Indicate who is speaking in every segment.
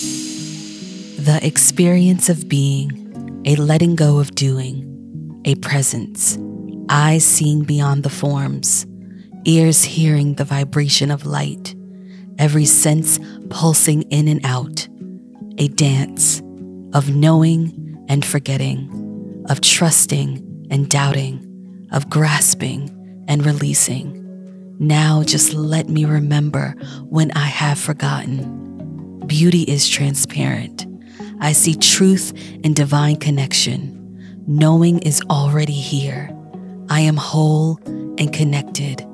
Speaker 1: The experience of being, a letting go of doing, a presence, eyes seeing beyond the forms, ears hearing the vibration of light, every sense pulsing in and out, a dance of knowing and forgetting, of trusting and doubting, of grasping and releasing. Now just let me remember when I have forgotten. Beauty is transparent. I see truth and divine connection. Knowing is already here. I am whole and connected.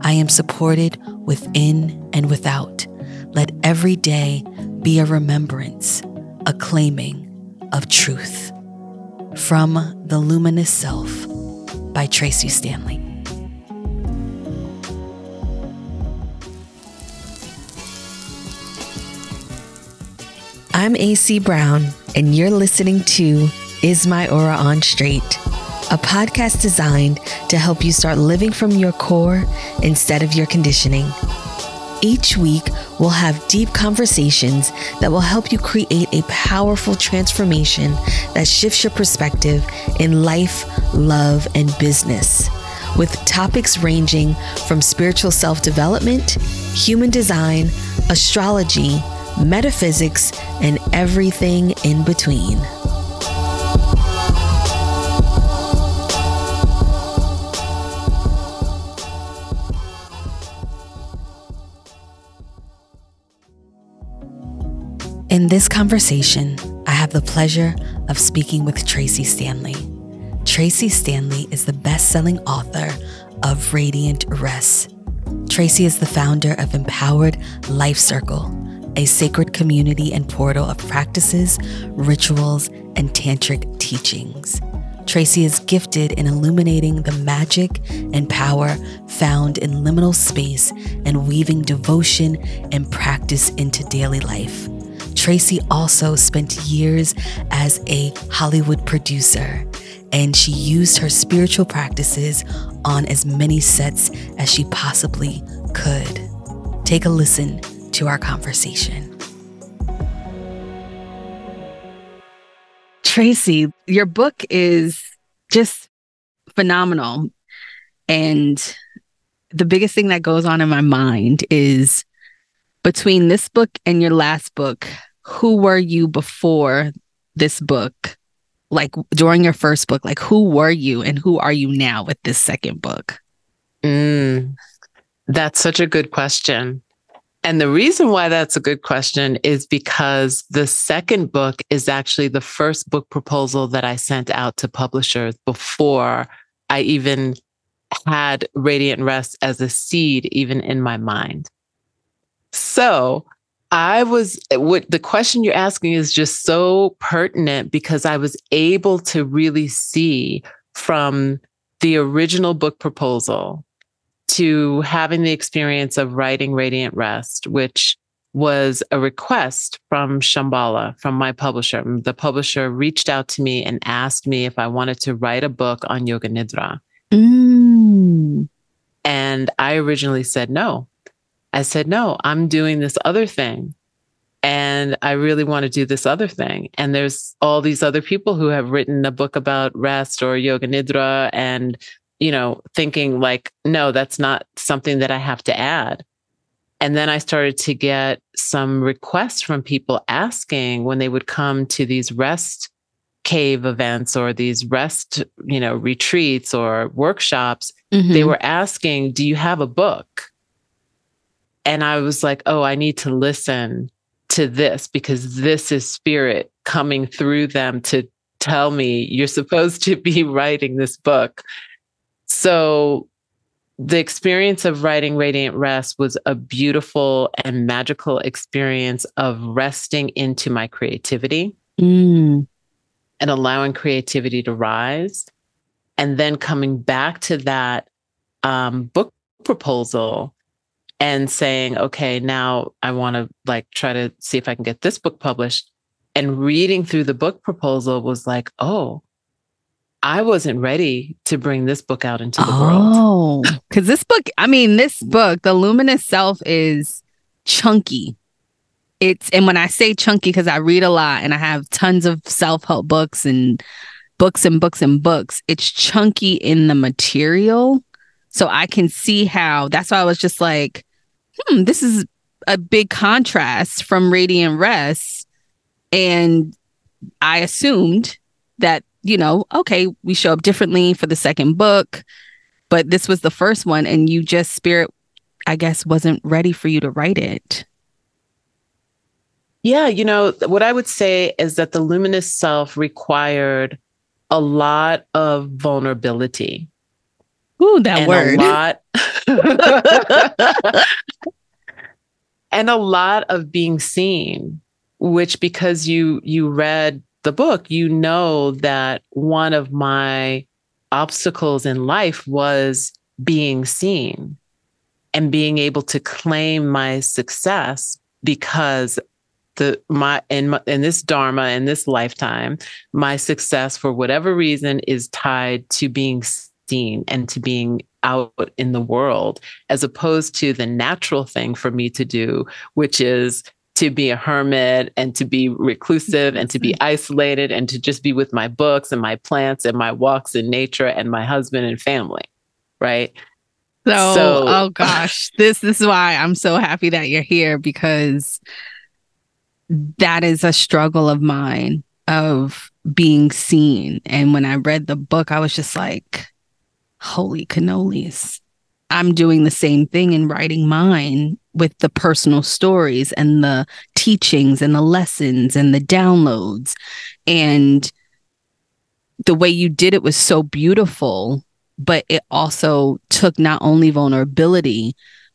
Speaker 1: I am supported within and without. Let every day be a remembrance, a claiming of truth. From The Luminous Self by Tracee Stanley. I'm Aycee Brown, and you're listening to Is My Aura On Straight, a podcast designed to help you start living from your core instead of your conditioning. Each week, we'll have deep conversations that will help you create a powerful transformation that shifts your perspective in life, love, and business. With topics ranging from spiritual self development, human design, astrology, metaphysics, and everything in between. In this conversation, I have the pleasure of speaking with Tracee Stanley. Tracee Stanley is the best selling author of Radiant Rest. Tracee is the founder of Empowered Life Circle a sacred community and portal of practices, rituals, and tantric teachings. Tracee is gifted in illuminating the magic and power found in liminal space and weaving devotion and practice into daily life. Tracee also spent years as a Hollywood producer, and she used her spiritual practices on as many sets as she possibly could. Take a listen to our conversation. Tracee, your book is just phenomenal. And the biggest thing that goes on in my mind is between this book and your last book, who were you before this book? Like during your first book, like who were you and who are you now with this second book?
Speaker 2: Mm, that's such a good question. And the reason why that's a good question is because the second book is actually the first book proposal that I sent out to publishers before I even had Radiant Rest as a seed, even in my mind. So I was, what the question you're asking is just so pertinent because I was able to really see from the original book proposal to having the experience of writing Radiant Rest, which was a request from Shambhala, from my publisher. The publisher reached out to me and asked me if I wanted to write a book on Yoga Nidra. Mm. And I originally said no. I said, no, I'm doing this other thing. And I really want to do this other thing. And there's all these other people who have written a book about rest or yoga nidra. And you know, thinking like, no, that's not something that I have to add. And then I started to get some requests from people asking when they would come to these rest cave events or these rest, you know, retreats or workshops. Mm-hmm. They were asking, Do you have a book? And I was like, Oh, I need to listen to this because this is spirit coming through them to tell me you're supposed to be writing this book. So the experience of writing Radiant Rest was a beautiful and magical experience of resting into my creativity mm. and allowing creativity to rise. And then coming back to that um, book proposal and saying, okay, now I want to like try to see if I can get this book published. And reading through the book proposal was like, oh, I wasn't ready to bring this book out into the oh, world.
Speaker 1: Oh, because this book, I mean, this book, The Luminous Self, is chunky.
Speaker 3: it's and when I say chunky because I read a lot and I have tons of self-help books and books and books and books, it's chunky in the material. So I can see how that's why I was just like, hmm, this is a big contrast from Radiant Rest. And I assumed that, you know, okay, we show up differently for the second book, but this was the first one, and you just spirit, I guess, wasn't ready for you to write it.
Speaker 2: Yeah, you know, what I would say is that the luminous self required a lot of vulnerability.
Speaker 3: Ooh, that
Speaker 2: and
Speaker 3: word.
Speaker 2: A lot and a lot of being seen, which because you you read the book, you know that one of my obstacles in life was being seen and being able to claim my success because the my in my, in this dharma in this lifetime my success for whatever reason is tied to being seen and to being out in the world as opposed to the natural thing for me to do which is to be a hermit and to be reclusive and to be mm-hmm. isolated and to just be with my books and my plants and my walks in nature and my husband and family right
Speaker 3: so, so oh gosh this, this is why i'm so happy that you're here because that is a struggle of mine of being seen. And when I read the book, I was just like, holy cannolis. I'm doing the same thing in writing mine with the personal stories and the teachings and the lessons and the downloads. And the way you did it was so beautiful, but it also took not only vulnerability,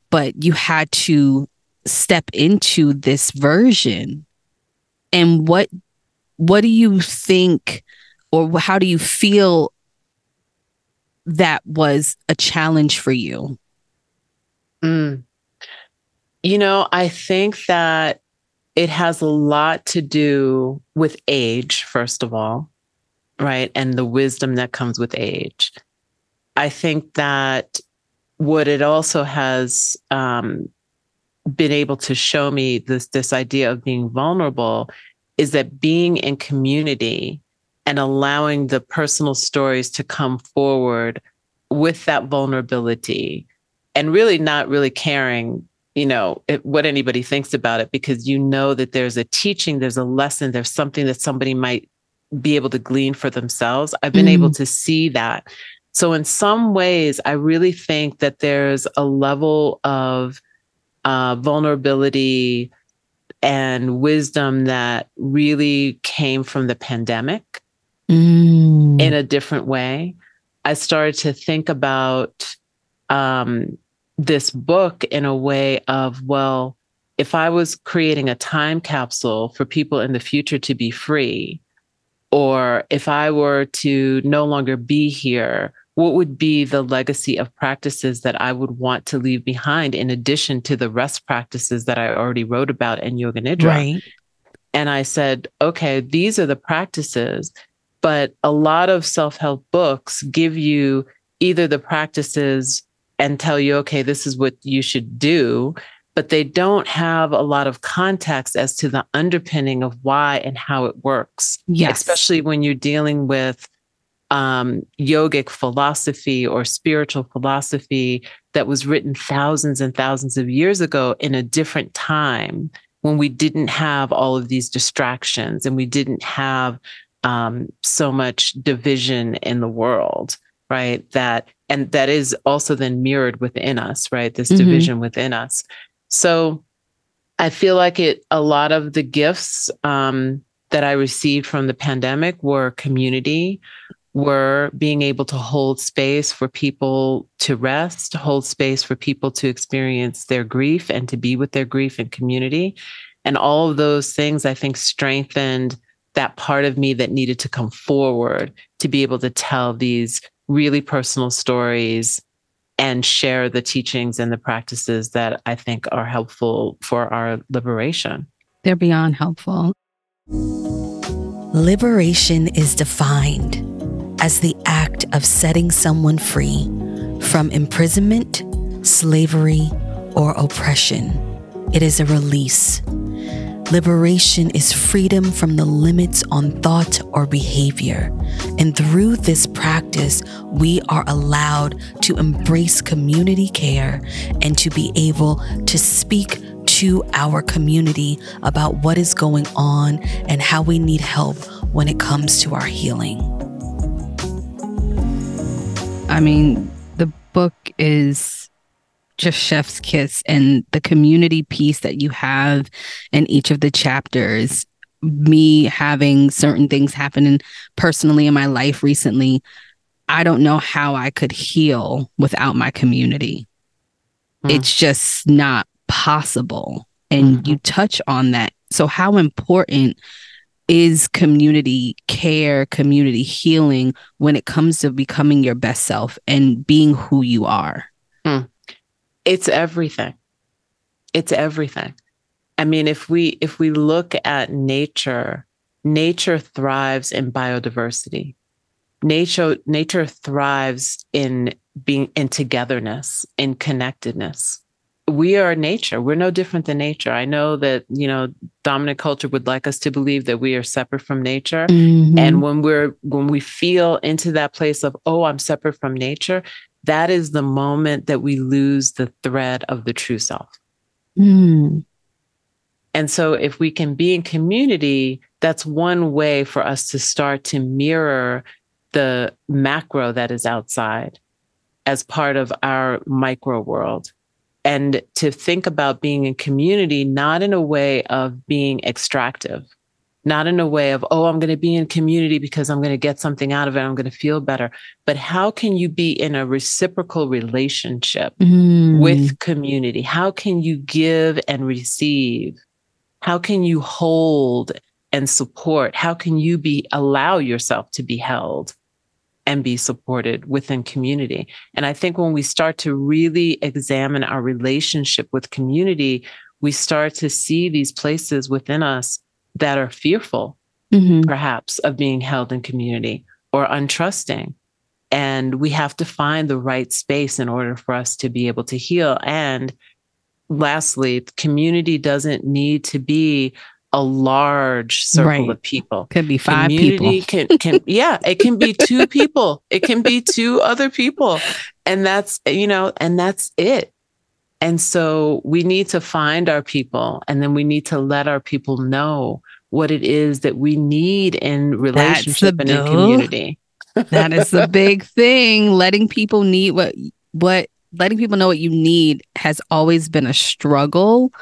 Speaker 3: but you had to step into this version and what what do you think or how do you feel that was a challenge for you
Speaker 2: mm. You know i think that it has a lot to do with age first of all right? And the wisdom that comes with age. I think that what it also has um, been able to show me this this idea of being vulnerable is that being in community and allowing the personal stories to come forward with that vulnerability and really not really caring you know it, what anybody thinks about it because you know that there's a teaching there's a lesson there's something that somebody might be able to glean for themselves i've been mm. able to see that so in some ways i really think that there's a level of uh, vulnerability and wisdom that really came from the pandemic mm. in a different way. I started to think about um, this book in a way of, well, if I was creating a time capsule for people in the future to be free, or if I were to no longer be here, what would be the legacy of practices that I would want to leave behind in addition to the rest practices that I already wrote about in Yoga Nidra? Right. And I said, okay, these are the practices, but a lot of self help books give you either the practices and tell you, okay, this is what you should do, but they don't have a lot of context as to the underpinning of why and how it works.
Speaker 3: Yes.
Speaker 2: Especially when you're dealing with um, yogic philosophy or spiritual philosophy that was written thousands and thousands of years ago in a different time when we didn't have all of these distractions and we didn't have um, so much division in the world, right? That and that is also then mirrored within us, right? This mm-hmm. division within us. So I feel like it. A lot of the gifts um, that I received from the pandemic were community, were being able to hold space for people to rest, hold space for people to experience their grief and to be with their grief in community. And all of those things, I think, strengthened that part of me that needed to come forward to be able to tell these really personal stories and share the teachings and the practices that I think are helpful for our liberation.
Speaker 3: They're beyond helpful.
Speaker 1: Liberation is defined as the act of setting someone free from imprisonment, slavery, or oppression. It is a release. Liberation is freedom from the limits on thought or behavior. And through this practice, we are allowed to embrace community care and to be able to speak to our community about what is going on and how we need help when it comes to our healing.
Speaker 3: I mean, the book is just chef's kiss and the community piece that you have in each of the chapters me having certain things happening personally in my life recently i don't know how i could heal without my community mm. it's just not possible and mm-hmm. you touch on that so how important is community care community healing when it comes to becoming your best self and being who you are.
Speaker 2: It's everything. It's everything. I mean, if we if we look at nature, nature thrives in biodiversity. Nature nature thrives in being in togetherness, in connectedness. We are nature. We're no different than nature. I know that, you know, dominant culture would like us to believe that we are separate from nature. Mm-hmm. And when we're when we feel into that place of, oh, I'm separate from nature, that is the moment that we lose the thread of the true self. Mm. And so, if we can be in community, that's one way for us to start to mirror the macro that is outside as part of our micro world. And to think about being in community, not in a way of being extractive, not in a way of, oh, I'm going to be in community because I'm going to get something out of it. I'm going to feel better. But how can you be in a reciprocal relationship mm. with community? How can you give and receive? How can you hold and support? How can you be allow yourself to be held and be supported within community? And I think when we start to really examine our relationship with community, we start to see these places within us that are fearful, mm-hmm. perhaps, of being held in community or untrusting. And we have to find the right space in order for us to be able to heal. And lastly, community doesn't need to be a large circle right. of people.
Speaker 3: It could be five Community
Speaker 2: people. can can yeah, it can be two people. It can be two other people. And that's you know, and that's it. And so we need to find our people and then we need to let our people know what it is that we need in relationship and in community.
Speaker 3: that is the big thing. Letting people need what what letting people know what you need has always been a struggle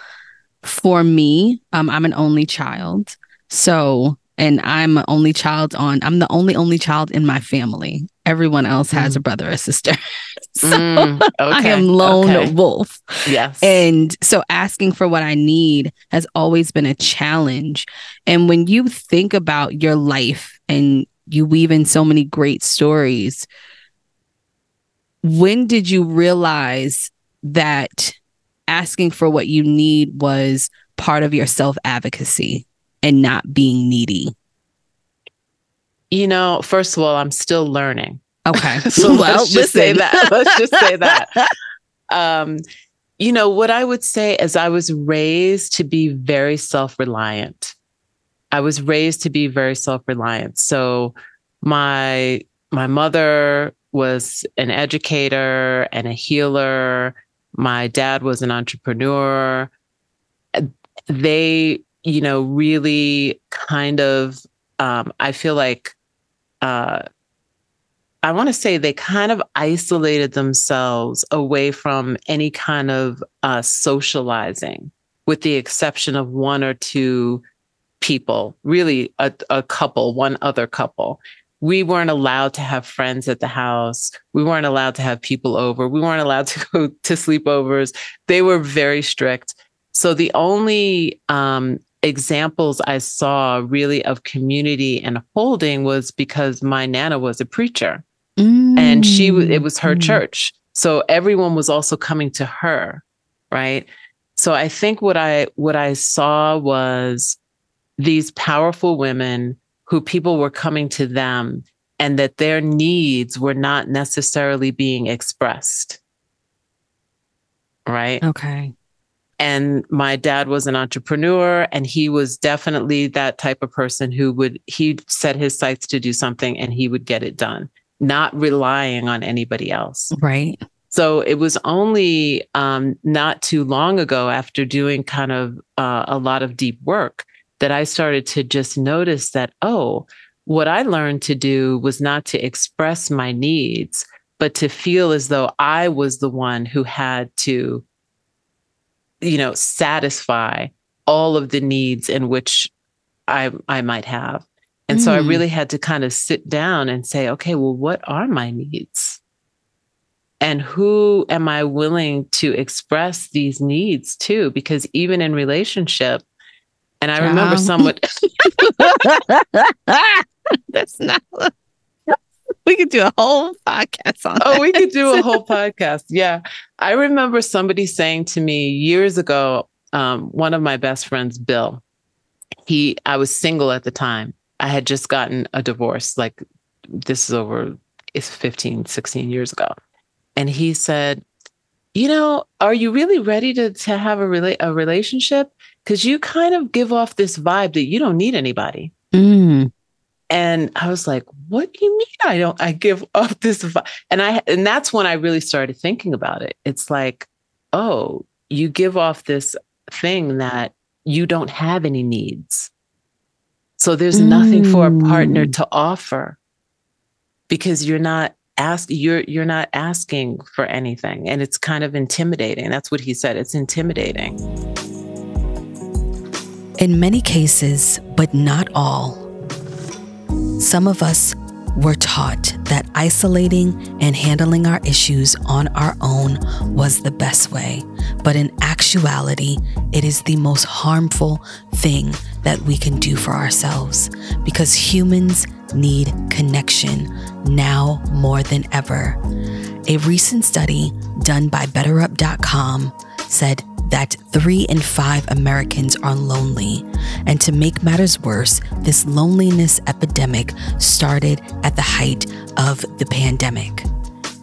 Speaker 3: for me. Um, I'm an only child. So and I'm an only child on I'm the only only child in my family. Everyone else has mm. a brother or sister. so mm, okay, I am lone okay. wolf.
Speaker 2: Yes.
Speaker 3: And so asking for what I need has always been a challenge. And when you think about your life and you weave in so many great stories, when did you realize that asking for what you need was part of your self advocacy? and not being needy?
Speaker 2: You know, first of all, I'm still learning.
Speaker 3: Okay.
Speaker 2: so well, let's just say that. Let's just say that. Um, you know, what I would say is I was raised to be very self reliant. I was raised to be very self reliant. So my my mother was an educator and a healer. My dad was an entrepreneur. They you know, really kind of, um, I feel like, uh, I want to say they kind of isolated themselves away from any kind of uh, socializing, with the exception of one or two people, really a, a couple, one other couple. We weren't allowed to have friends at the house. We weren't allowed to have people over. We weren't allowed to go to sleepovers. They were very strict. So the only um, examples I saw really of community and holding was because my nana was a preacher mm. and she it was her mm. church. So everyone was also coming to her, right? So I think what I what I saw was these powerful women who people were coming to them and that their needs were not necessarily being expressed. Right?
Speaker 3: Okay.
Speaker 2: And my dad was an entrepreneur and he was definitely that type of person who would he'd set his sights to do something and he would get it done not relying on anybody else.
Speaker 3: Right.
Speaker 2: So it was only um, not too long ago after doing kind of uh, a lot of deep work that i started to just notice that oh what i learned to do was not to express my needs but to feel as though i was the one who had to you know, satisfy all of the needs in which I I might have. And mm. so I hmm. really had to kind of sit down and say, okay, well, what are my needs? And who am I willing to express these needs to? Because even in relationship, and I remember someone
Speaker 3: that's not we could do a whole podcast on
Speaker 2: Oh, that. we could do a whole podcast. Yeah. I remember somebody saying to me years ago, um, one of my best friends, Bill, he, I was single at the time. I had just gotten a divorce. Like this is over, it's 15, 16 years ago. And he said, you know, are you really ready to, to have a, rela- a relationship? Because you kind of give off this vibe that you don't need anybody.
Speaker 3: Mm.
Speaker 2: And I was like, what do you mean I don't I give up this and I and that's when I really started thinking about it. It's like, oh, you give off this thing that you don't have any needs. So there's mm. nothing for a partner mm. to offer because you're not ask you're you're not asking for anything and it's kind of intimidating. That's what he said. It's intimidating.
Speaker 3: In many cases, but not all, some of us were taught that isolating and handling our issues on our own was the best way, but in actuality, it is the most harmful thing that we can do for ourselves because humans need connection now more than ever. A recent study done by BetterUp.com said that three in five Americans are lonely. And to make matters worse, this loneliness epidemic started at the height of the pandemic.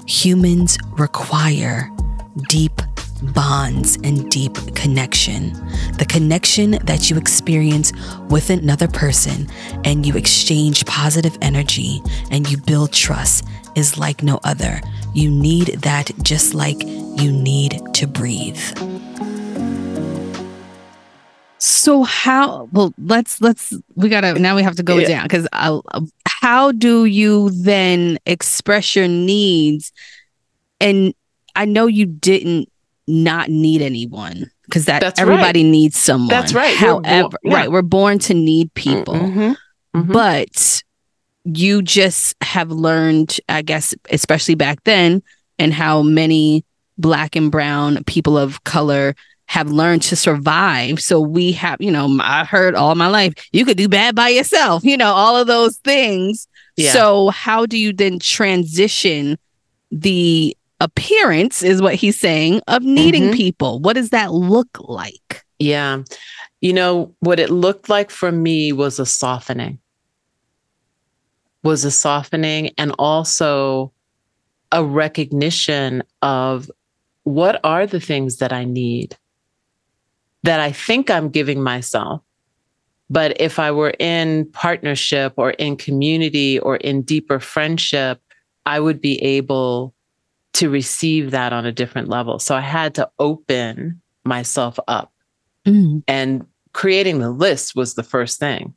Speaker 3: Humans require deep bonds and deep connection. The connection that you experience with another person and you exchange positive energy and you build trust is like no other. You need that just like you need to breathe. So how? Well, let's let's we gotta now we have to go yeah. down because how do you then express your needs? And I know you didn't not need anyone because that That's everybody right. needs someone.
Speaker 2: That's right.
Speaker 3: However, we're, yeah. right, we're born to need people, mm-hmm. Mm-hmm. but you just have learned, I guess, especially back then, and how many black and brown people of color have learned to survive. So we have, you know, I heard all my life, you could do bad by yourself, you know, all of those things. Yeah. So how do you then transition the appearance is what he's saying of needing mm-hmm. people? What does that look like?
Speaker 2: Yeah. You know, what it looked like for me was a softening. Was a softening and also a recognition of what are the things that I need that I think I'm giving myself. But if I were in partnership or in community or in deeper friendship, I would be able to receive that on a different level. So I had to open myself up. Mm. And creating the list was the first thing.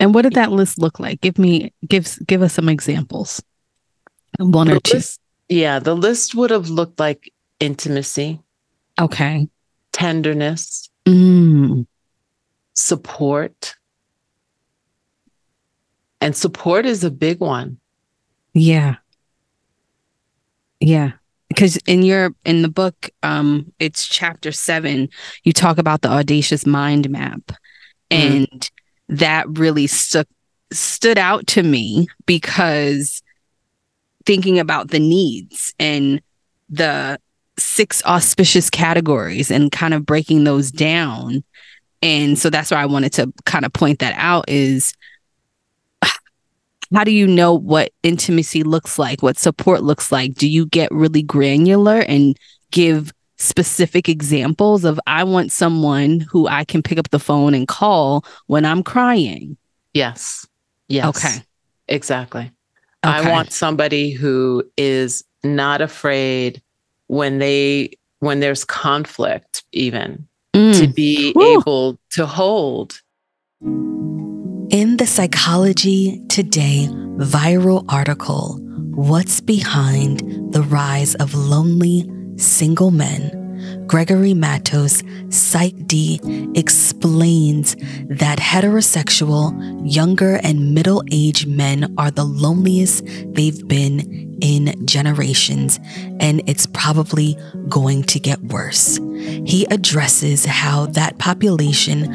Speaker 3: And what did that list look like? Give me give give us some examples. One the or two.
Speaker 2: List, yeah, the list would have looked like intimacy.
Speaker 3: Okay
Speaker 2: tenderness,
Speaker 3: mm.
Speaker 2: support. And support is a big one.
Speaker 3: Yeah. Yeah. Because in your in the book, um, it's chapter seven, you talk about the audacious mind map. Mm. And that really stuck stood out to me because thinking about the needs and the six auspicious categories and kind of breaking those down. And so that's why I wanted to kind of point that out is how do you know what intimacy looks like, what support looks like? Do you get really granular and give specific examples of I want someone who I can pick up the phone and call when I'm crying.
Speaker 2: Yes. Yes.
Speaker 3: Okay.
Speaker 2: Exactly. Okay. I want somebody who is not afraid when they when there's conflict even mm. to be Woo. able to hold
Speaker 1: in the psychology today viral article what's behind the rise of lonely single men Gregory Matos, d explains that heterosexual, younger, and middle aged men are the loneliest they've been in generations, and it's probably going to get worse. He addresses how that population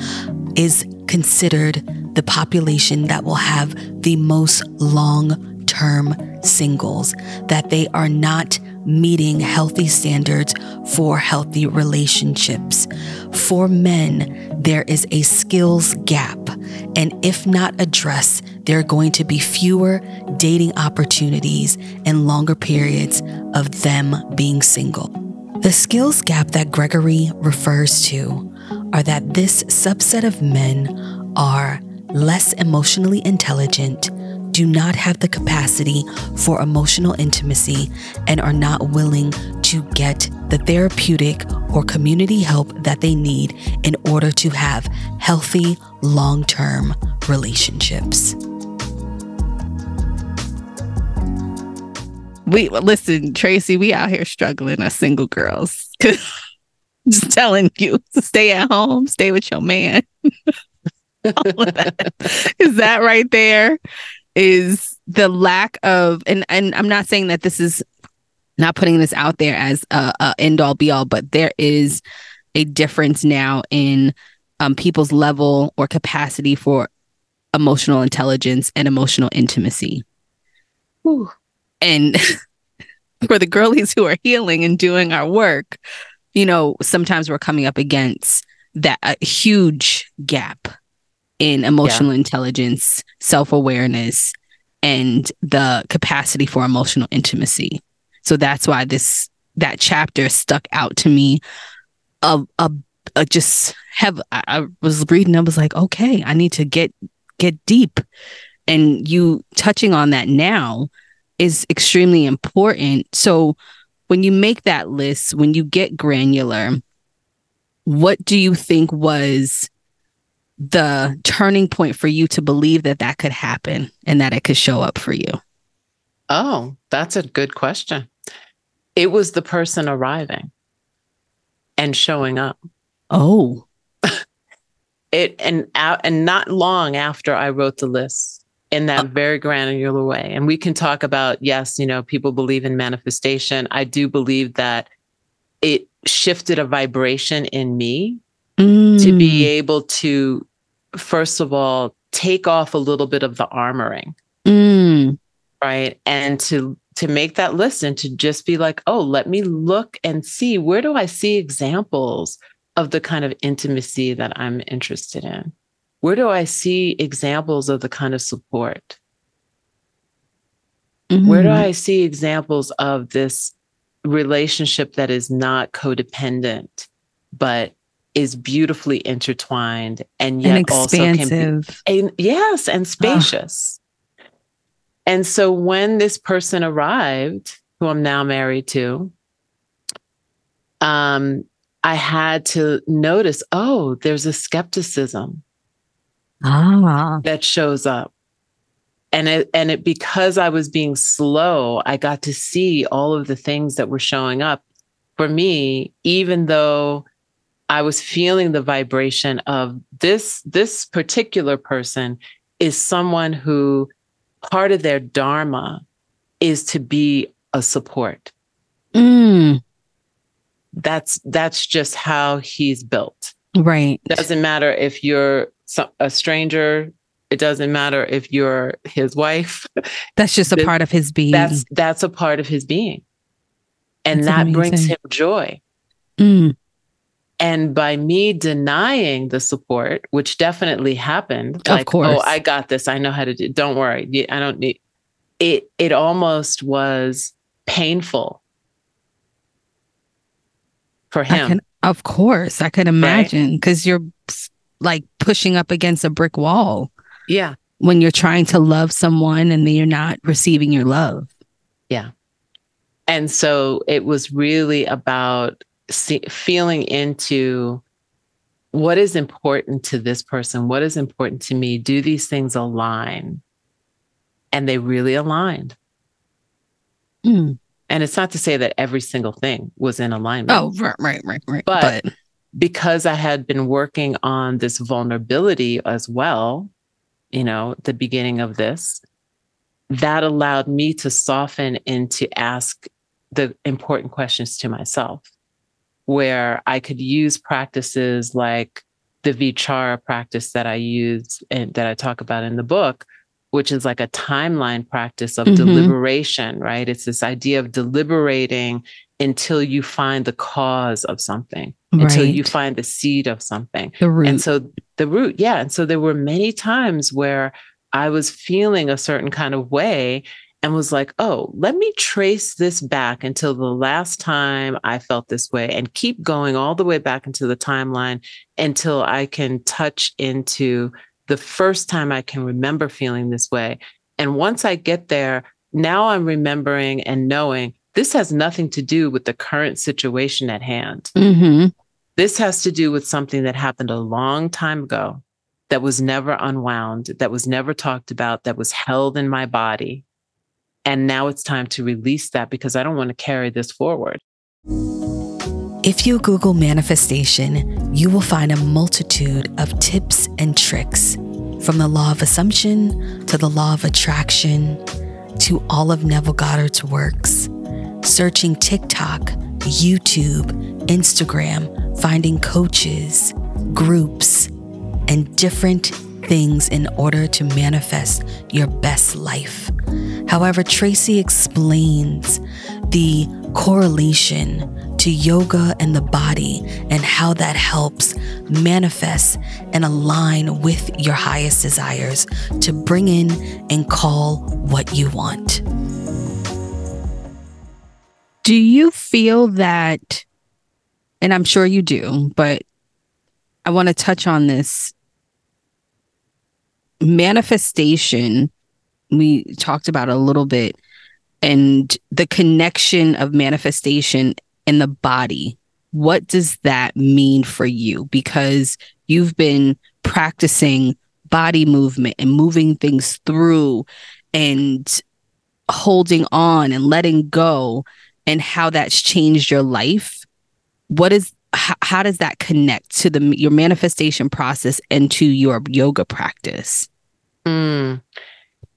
Speaker 1: is considered the population that will have the most long term singles, that they are not meeting healthy standards for healthy relationships. For men, there is a skills gap, and if not addressed, there are going to be fewer dating opportunities and longer periods of them being single. The skills gap that Gregory refers to are that this subset of men are less emotionally intelligent do not have the capacity for emotional intimacy and are not willing to get the therapeutic or community help that they need in order to have healthy, long term relationships.
Speaker 3: We listen, Tracee, we out here struggling as single girls. Just telling you, to stay at home, stay with your man. Is that right there? Is the lack of and and I'm not saying that this is not putting this out there as a, a end all be all, but there is a difference now in um, people's level or capacity for emotional intelligence and emotional intimacy. Whew. And for the girlies who are healing and doing our work, you know, sometimes we're coming up against that huge gap in emotional yeah. intelligence, self awareness, and the capacity for emotional intimacy. So that's why this that chapter stuck out to me. Of a, a, just have I, I was reading. I was like, okay, I need to get get deep, and you touching on that now is extremely important. So when you make that list, when you get granular, what do you think was the turning point for you to believe that that could happen and that it could show up for you?
Speaker 2: Oh, that's a good question. It was the person arriving and showing up.
Speaker 3: Oh.
Speaker 2: it and out and not long after I wrote the list in that uh, very granular way. And we can talk about yes, you know, people believe in manifestation. I do believe that it shifted a vibration in me mm. to be mm. able to first of all, take off a little bit of the armoring. Mm. Right. And to to make that list and to just be like, oh, let me look and see where do I see examples of the kind of intimacy that I'm interested in? Where do I see examples of the kind of support? Mm-hmm. Where do mm-hmm. I see examples of this relationship that is not codependent, but is beautifully intertwined and yet
Speaker 3: and also can
Speaker 2: be and, yes and spacious. And so when this person arrived, who I'm now married to, um, I had to notice, oh, there's a skepticism
Speaker 3: ah.
Speaker 2: that shows up. And it and it because I was being slow, I got to see all of the things that were showing up for me, even though I was feeling the vibration of this this particular person is someone who part of their dharma is to be a support.
Speaker 3: Mm.
Speaker 2: That's that's just how he's built.
Speaker 3: Right.
Speaker 2: Doesn't matter if you're a stranger. It doesn't matter if you're his wife.
Speaker 3: That's just a part of his being.
Speaker 2: That's that's a part of his being, and that's that amazing. brings him joy.
Speaker 3: Mm.
Speaker 2: And by me denying the support, which definitely happened, like,
Speaker 3: of course.
Speaker 2: oh, I got this. I know how to do. Don't worry. I don't need it. It almost was painful for him.
Speaker 3: Can, of course, I could imagine because right? you're like pushing up against a brick wall.
Speaker 2: Yeah.
Speaker 3: When you're trying to love someone and then you're not receiving your love.
Speaker 2: Yeah. And so it was really about see, feeling into what is important to this person? What is important to me? Do these things align? And they really aligned.
Speaker 3: Hmm.
Speaker 2: And it's not to say that every single thing was in alignment.
Speaker 3: Oh, right, right, right, right.
Speaker 2: But, but because I had been working on this vulnerability as well, you know, the beginning of this, that allowed me to soften and to ask the important questions to myself, where I could use practices like the Vichara practice that I use and that I talk about in the book, which is like a timeline practice of mm-hmm. deliberation, right? It's this idea of deliberating until you find the cause of something, right. until you find the seed of something.
Speaker 3: The root.
Speaker 2: And so the root, yeah. And so there were many times where I was feeling a certain kind of way and was like, oh, let me trace this back until the last time I felt this way and keep going all the way back into the timeline until I can touch into the first time I can remember feeling this way. And once I get there, now I'm remembering and knowing this has nothing to do with the current situation at hand.
Speaker 3: Mm-hmm.
Speaker 2: This has to do with something that happened a long time ago that was never unwound, that was never talked about, that was held in my body. And now it's time to release that because I don't want to carry this forward.
Speaker 1: If you Google manifestation, you will find a multitude of tips and tricks from the law of assumption to the law of attraction to all of Neville Goddard's works. Searching TikTok, YouTube, Instagram, finding coaches, groups, and different things in order to manifest your best life. However, Tracee explains the correlation to yoga and the body and how that helps manifest and align with your highest desires to bring in and call what you want.
Speaker 3: Do you feel that, and I'm sure you do, but I want to touch on this manifestation. We talked about a little bit and the connection of manifestation in the body. What does that mean for you? Because you've been practicing body movement and moving things through and holding on and letting go and how that's changed your life. What is how, how does that connect to the your manifestation process and to your yoga practice?
Speaker 2: Mm.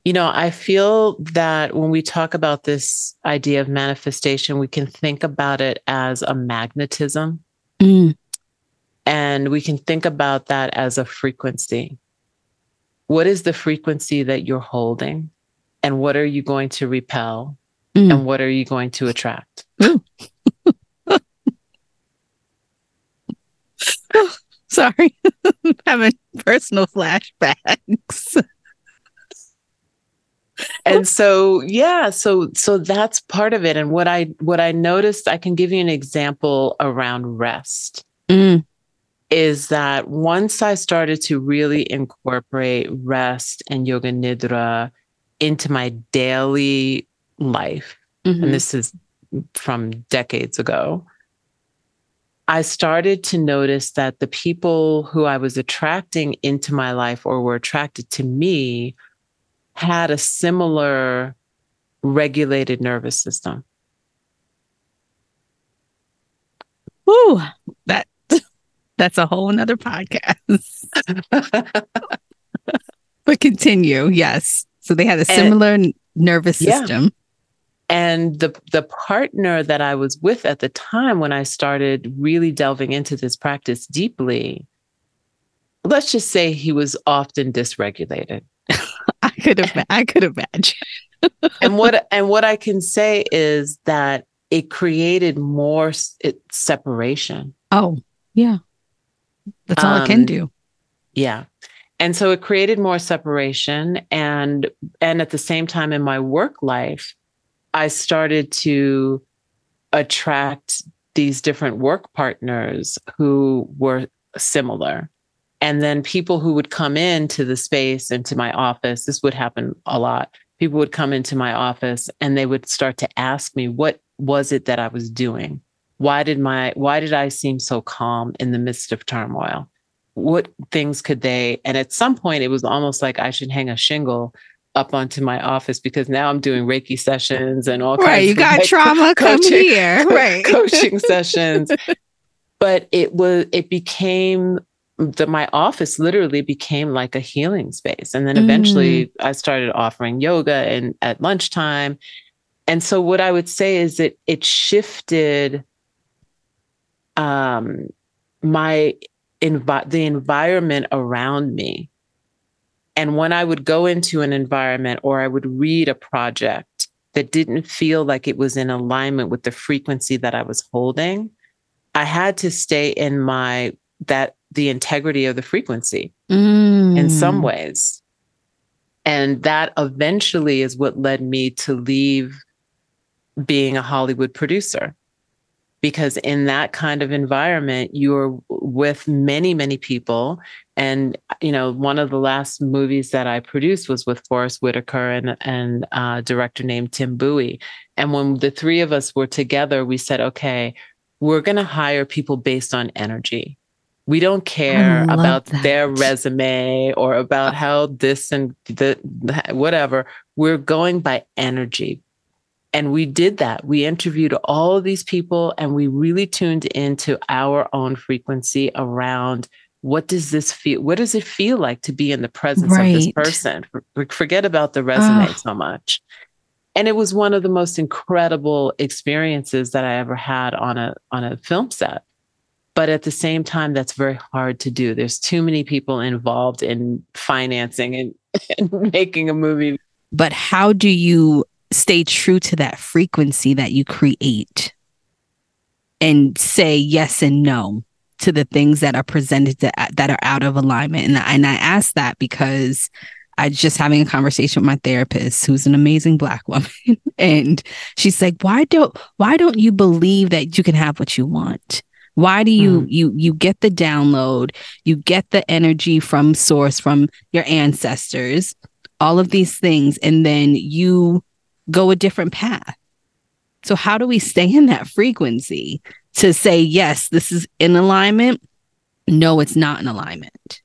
Speaker 2: You know, I feel that when we talk about this idea of manifestation, we can think about it as a magnetism.
Speaker 3: Mm.
Speaker 2: And we can think about that as a frequency. What is the frequency that you're holding? And what are you going to repel? Mm. And what are you going to attract?
Speaker 3: Sorry, having personal flashbacks
Speaker 2: and so yeah so so that's part of it and what i what i noticed i can give you an example around rest
Speaker 3: mm.
Speaker 2: is that once i started to really incorporate rest and yoga nidra into my daily life mm-hmm. and this is from decades ago I started to notice that the people who I was attracting into my life or were attracted to me had a similar regulated nervous system.
Speaker 3: Woo, that that's a whole another podcast. but continue, yes. So they had a similar and, nervous system.
Speaker 2: And the the partner that I was with at the time when I started really delving into this practice deeply, let's just say he was often dysregulated.
Speaker 3: I could have I could imagine.
Speaker 2: and what and what I can say is that it created more it, separation.
Speaker 3: Oh, yeah. That's all um, it can do.
Speaker 2: Yeah. And so it created more separation and and at the same time in my work life I started to attract these different work partners who were similar. And then people who would come into the space, into my office, this would happen a lot. People would come into my office and they would start to ask me, what was it that I was doing? Why did my why did I seem so calm in the midst of turmoil? What things could they? And at some point it was almost like I should hang a shingle up onto my office because now I'm doing Reiki sessions and all
Speaker 3: right,
Speaker 2: kinds Right,
Speaker 3: you got
Speaker 2: like
Speaker 3: trauma come
Speaker 2: coaching-
Speaker 3: here. Right.
Speaker 2: coaching sessions. But it was it became the my office literally became like a healing space. And then eventually I started offering yoga and at lunchtime. And so what I would say is that it shifted um my envi- the environment around me. And when I would go into an environment or I would read a project that didn't feel like it was in alignment with the frequency that I was holding, I had to stay in my that the integrity of the frequency in some
Speaker 3: Mm.
Speaker 2: ways. And that eventually is what led me to leave being a Hollywood producer. Because in that kind of environment, you're with many, many people. And, you know, one of the last movies that I produced was with Forest Whitaker and, and uh, a director named Tim Bowie. And when the three of us were together, we said, okay, we're going to hire people based on energy. We don't care about their resume or about how this and the whatever. We're going by energy. And we did that. We interviewed all of these people and we really tuned into our own frequency around what does this feel? What does it feel like to be in the presence of this person? Forget about the resume
Speaker 3: Ah.
Speaker 2: so much. And it was one of the most incredible experiences that I ever had on a on a film set. But at the same time, that's very hard to do. There's too many people involved in financing and, and making a movie.
Speaker 3: But how do you stay true to that frequency that you create and say yes and no to the things that are presented to, that are out of alignment? And, and I ask that because I was just having a conversation with my therapist, who's an amazing black woman, and she's like, "Why don't Why don't you believe that you can have what you want?" Why do you mm. you you get the download, you get the energy from source from your ancestors, all of these things, and then you go a different path. So how do we stay in that frequency to say yes, this is in alignment? No, it's not in alignment.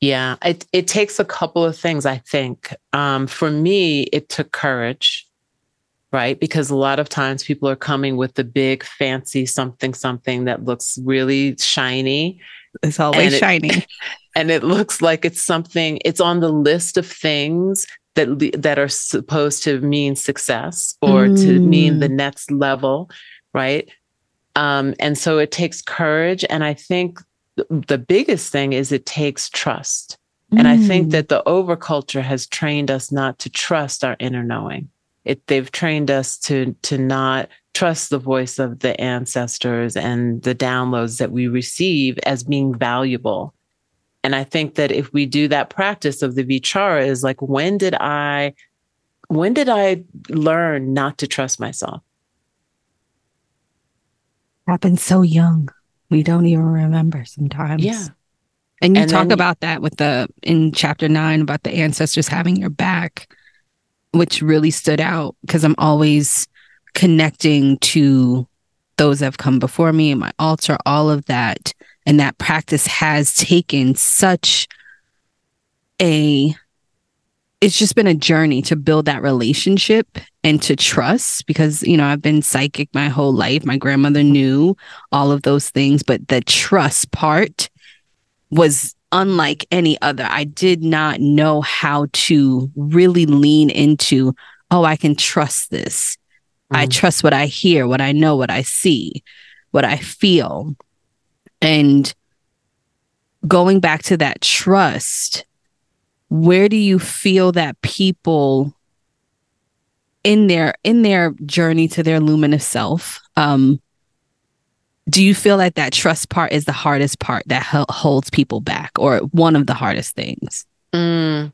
Speaker 2: Yeah, it it takes a couple of things. I think um, for me, it took courage, right? Because a lot of times people are coming with the big fancy something something that looks really shiny,
Speaker 3: It's always
Speaker 2: And it-
Speaker 3: shining.
Speaker 2: and it looks like it's something. It's on the list of things that that are supposed to mean success or to mean the next level, right? Um, and so it takes courage, and I think the biggest thing is it takes trust. And I think
Speaker 3: Mm.
Speaker 2: that the overculture has trained us not to trust our inner knowing. It they've trained us to to not trust the voice of the ancestors and the downloads that we receive as being valuable. And I think that if we do that practice of the vichara is like when did I when did I learn not to trust myself?
Speaker 3: happened so young. We don't even remember sometimes.
Speaker 2: Yeah.
Speaker 3: And you
Speaker 2: And
Speaker 3: talk
Speaker 2: then-
Speaker 3: about that with the in chapter nine about the ancestors having your back, which really stood out because I'm always connecting to those that have come before me and my altar, all of that. And that practice has taken such a it's just been a journey to build that relationship and to trust because you know I've been psychic my whole life. My grandmother knew all of those things, but the trust part was unlike any other. I did not know how to really lean into, oh, I can trust this. I
Speaker 2: Mm.
Speaker 3: trust what I hear, what I know, what I see, what I feel. And going back to that trust, where do you feel that people in their in their journey to their luminous self um do you feel like that trust part is the hardest part that holds people back or one of the hardest things
Speaker 2: Mm,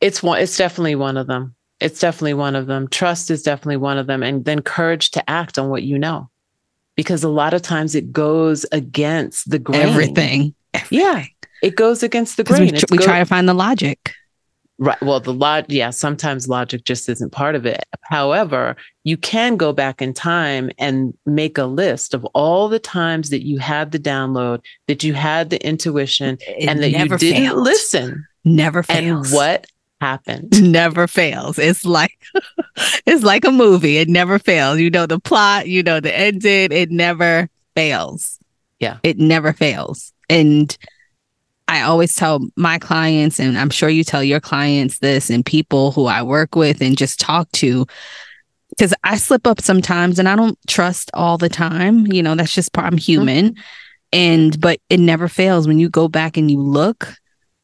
Speaker 2: it's one. It's definitely one of them. It's definitely one of them. Trust is definitely one of them, and then courage to act on what you know. Because a lot of times it goes against the grain.
Speaker 3: Everything.
Speaker 2: Everything. Yeah. It goes against the grain.
Speaker 3: We, tr- we go- try to find the logic.
Speaker 2: Right. Well, the log, yeah, sometimes logic just isn't part of it. However, you can go back in time and make a list of all the times that you had the download, that you had the intuition, it and that you didn't failed. listen.
Speaker 3: Never fails.
Speaker 2: And what happened?
Speaker 3: Never fails. It's like it's like a movie. It never fails. You know the plot, you know the ending. It never fails.
Speaker 2: Yeah.
Speaker 3: It never fails. And I always tell my clients, and I'm sure you tell your clients this, and people who I work with and just talk to, because I slip up sometimes and I don't trust all the time. You know, that's just part, I'm mm-hmm. human. Mm-hmm. And, but it never fails when you go back and you look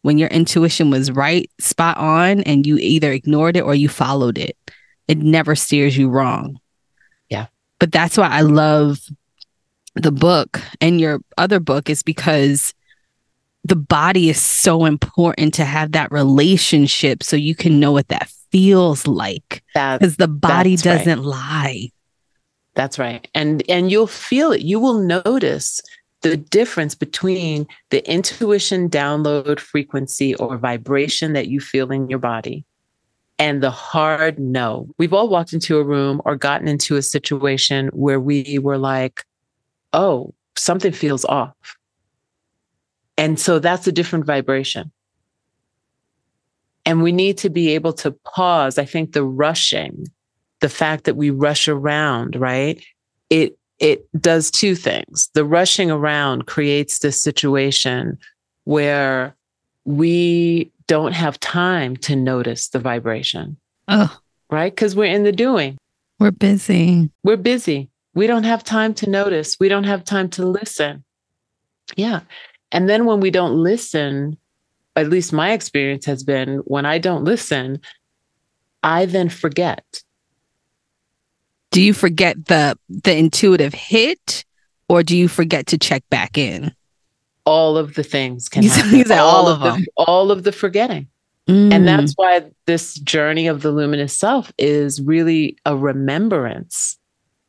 Speaker 3: when your intuition was right, spot on, and you either ignored it or you followed it. It never steers you wrong.
Speaker 2: Yeah.
Speaker 3: But that's why I love the book and your other book is because the body is so important to have that relationship so you can know what that feels like because the body doesn't right. lie
Speaker 2: that's right and and you'll feel it you will notice the difference between the intuition download frequency or vibration that you feel in your body and the hard no we've all walked into a room or gotten into a situation where we were like oh something feels off and so that's a different vibration. And we need to be able to pause. I think the rushing, the fact that we rush around, right? It it does two things. The rushing around creates this situation where we don't have time to notice the vibration.
Speaker 3: Oh.
Speaker 2: Right? Because we're in the doing.
Speaker 3: We're busy.
Speaker 2: We're busy. We don't have time to notice. We don't have time to listen. Yeah. And then when we don't listen, at least my experience has been when I don't listen, I then forget.
Speaker 3: Do you forget the the intuitive hit or do you forget to check back in?
Speaker 2: All of the things can happen.
Speaker 3: all, all of them.
Speaker 2: The, all of the forgetting. Mm. And that's why this journey of the luminous self is really a remembrance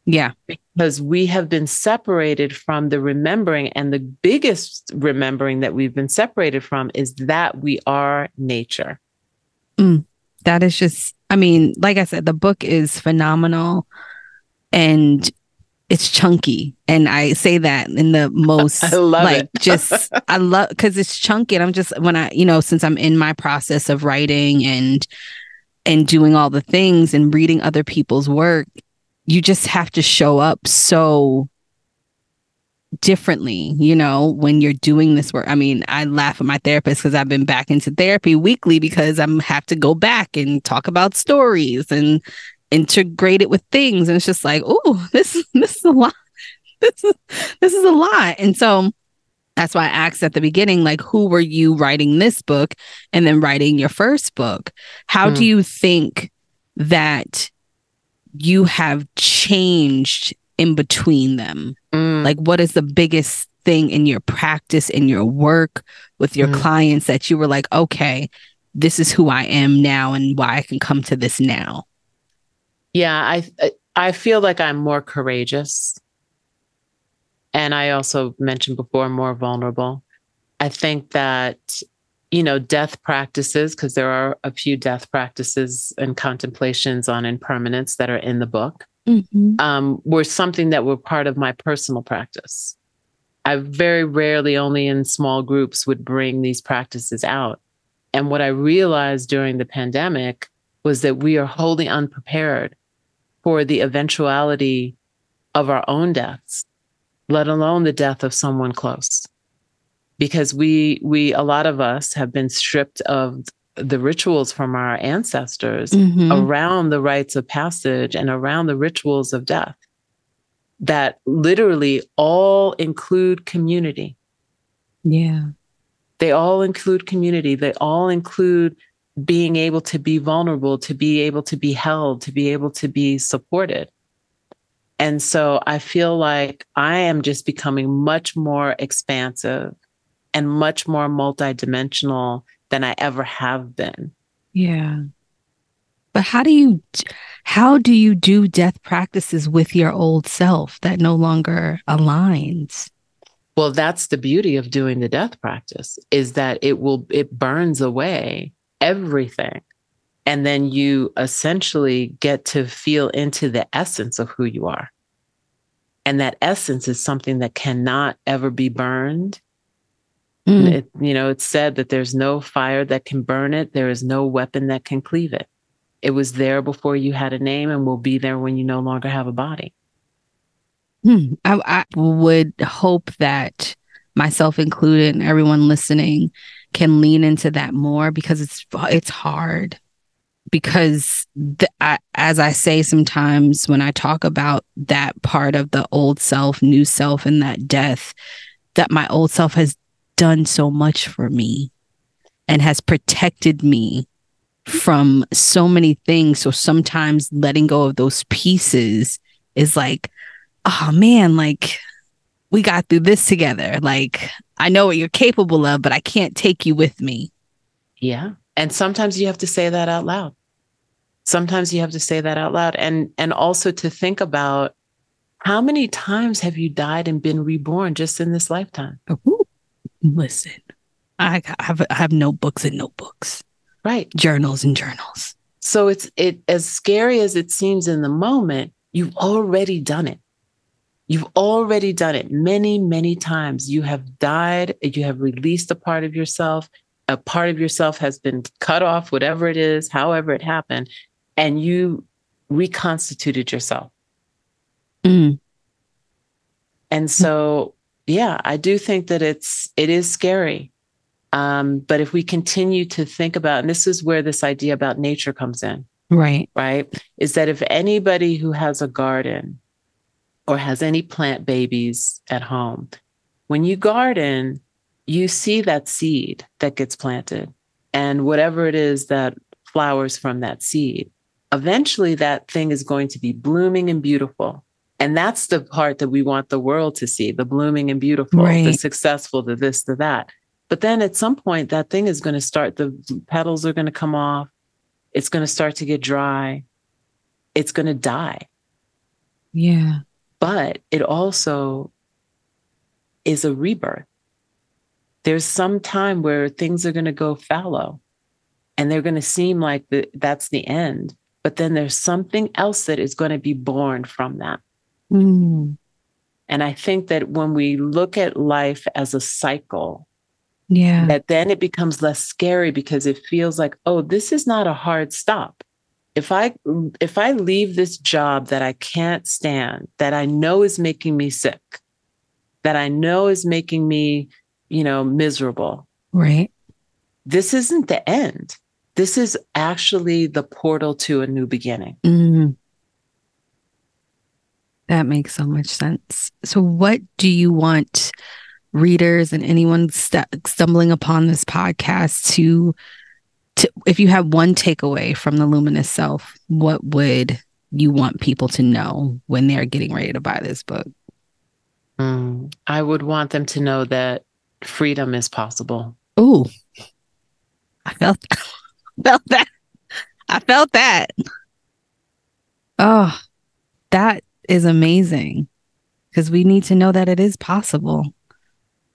Speaker 3: yeah.
Speaker 2: Because we have been separated from the remembering. And the biggest remembering that we've been separated from is that we are nature.
Speaker 3: Mm, that is just, I mean, like I said, the book is phenomenal and it's chunky. And I say that in the most,
Speaker 2: I love
Speaker 3: like,
Speaker 2: it.
Speaker 3: just, I love, because it's chunky. And I'm just, when I, you know, since I'm in my process of writing and, and doing all the things and reading other people's work you just have to show up so differently, you know, when you're doing this work. I mean, I laugh at my therapist because I've been back into therapy weekly because I'm have to go back and talk about stories and integrate it with things. And it's just like, oh, this this is a lot. This is this is a lot. And so that's why I asked at the beginning, like, who were you writing this book and then writing your first book? How mm. do you think that you have changed in between them? Mm. Like, what is the biggest thing in your practice, in your work with your mm. clients that you were like, okay, this is who I am now and why I can come to this now?
Speaker 2: Yeah, I I feel like I'm more courageous. And I also mentioned before, more vulnerable. I think that you know, death practices, because there are a few death practices and contemplations on impermanence that are in the book, mm-hmm. um, were something that were part of my personal practice. I very rarely, only in small groups, would bring these practices out. And what I realized during the pandemic was that we are wholly unprepared for the eventuality of our own deaths, let alone the death of someone close because we we a lot of us have been stripped of the rituals from our ancestors mm-hmm. around the rites of passage and around the rituals of death that literally all include community.
Speaker 3: Yeah.
Speaker 2: They all include community. They all include being able to be vulnerable, to be able to be held, to be able to be supported. And so I feel like I am just becoming much more expansive and much more multidimensional than I ever have been.
Speaker 3: Yeah. But how do you how do you do death practices with your old self that no longer aligns?
Speaker 2: Well, that's the beauty of doing the death practice is that it will it burns away everything. And then you essentially get to feel into the essence of who you are. And that essence is something that cannot ever be burned. Mm. It, you know, it's said that there's no fire that can burn it, there is no weapon that can cleave it. It was there before you had a name and will be there when you no longer have a body.
Speaker 3: Hmm. I, I would hope that myself included and everyone listening can lean into that more because it's it's hard because the, I, as I say sometimes when I talk about that part of the old self, new self, and that death, that my old self has done so much for me and has protected me from so many things. So sometimes letting go of those pieces is like, oh man, like we got through this together. Like I know what you're capable of, but I can't take you with me.
Speaker 2: Yeah. And sometimes you have to say that out loud. Sometimes you have to say that out loud and and also to think about how many times have you died and been reborn just in this lifetime?
Speaker 3: Ooh, listen, I have I have notebooks and notebooks
Speaker 2: right
Speaker 3: journals and journals
Speaker 2: so it's it as scary as it seems in the moment you've already done it you've already done it many many times you have died you have released a part of yourself a part of yourself has been cut off whatever it is however it happened and you reconstituted yourself mm. and so yeah i do think that it's it is scary um, but if we continue to think about, and this is where this idea about nature comes in.
Speaker 3: Right.
Speaker 2: Right. Is that if anybody who has a garden or has any plant babies at home, when you garden, you see that seed that gets planted and whatever it is that flowers from that seed. Eventually, that thing is going to be blooming and beautiful. And that's the part that we want the world to see the blooming and beautiful, right. the successful, the this, the that. But then at some point, that thing is going to start, the petals are going to come off. It's going to start to get dry. It's going to die.
Speaker 3: Yeah.
Speaker 2: But it also is a rebirth. There's some time where things are going to go fallow and they're going to seem like the, that's the end. But then there's something else that is going to be born from that. Mm. And I think that when we look at life as a cycle,
Speaker 3: yeah.
Speaker 2: That then it becomes less scary because it feels like, oh, this is not a hard stop. If I if I leave this job that I can't stand, that I know is making me sick, that I know is making me, you know, miserable.
Speaker 3: Right.
Speaker 2: This isn't the end. This is actually the portal to a new beginning.
Speaker 3: Mm. That makes so much sense. So, what do you want readers and anyone st- stumbling upon this podcast to, to if you have one takeaway from the luminous self what would you want people to know when they're getting ready to buy this book?
Speaker 2: Mm, i would want them to know that freedom is possible.
Speaker 3: Oh i felt felt that. I felt that. Oh that is amazing. Because we need to know that it is possible.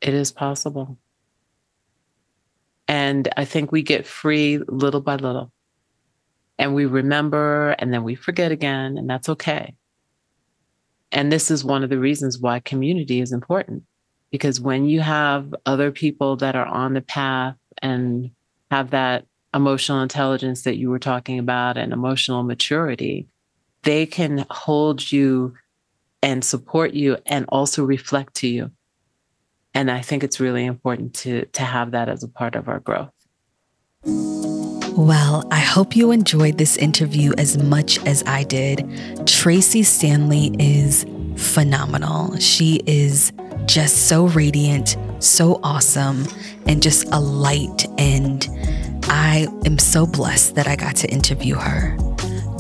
Speaker 2: It is possible. And I think we get free little by little. And we remember and then we forget again, and that's okay. And this is one of the reasons why community is important. Because when you have other people that are on the path and have that emotional intelligence that you were talking about and emotional maturity, they can hold you and support you and also reflect to you and I think it's really important to, to have that as a part of our growth.
Speaker 1: Well, I hope you enjoyed this interview as much as I did. Tracee Stanley is phenomenal. She is just so radiant, so awesome, and just a light. And I am so blessed that I got to interview her.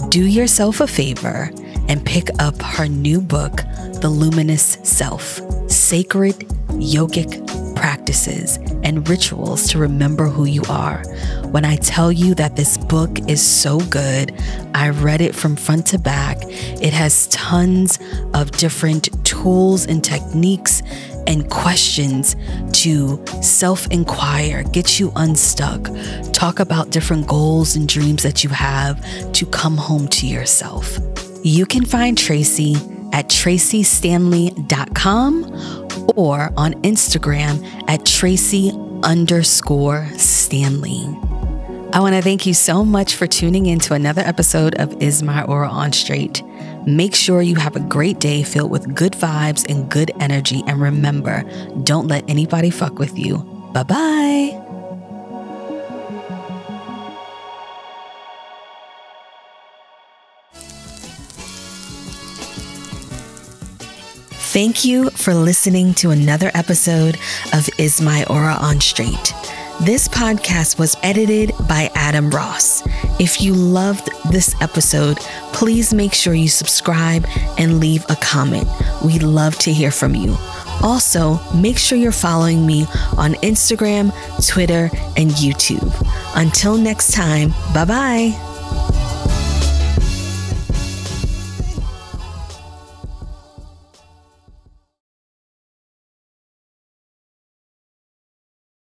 Speaker 1: Do yourself a favor and pick up her new book, The Luminous Self Sacred yogic practices and rituals to remember who you are. When I tell you that this book is so good, I read it from front to back. It has tons of different tools and techniques and questions to self inquire, get you unstuck, talk about different goals and dreams that you have to come home to yourself. You can find Tracee at traceestanley.com or on Instagram at tracee underscore Stanley. I want to thank you so much for tuning in to another episode of Is My Aura on Straight. Make sure you have a great day filled with good vibes and good energy. And remember, don't let anybody fuck with you. Bye bye. Thank you for listening to another episode of Is My Aura on Straight. This podcast was edited by Adam Ross. If you loved this episode, please make sure you subscribe and leave a comment. We love to hear from you. Also, make sure you're following me on Instagram, Twitter, and YouTube. Until next time, bye bye.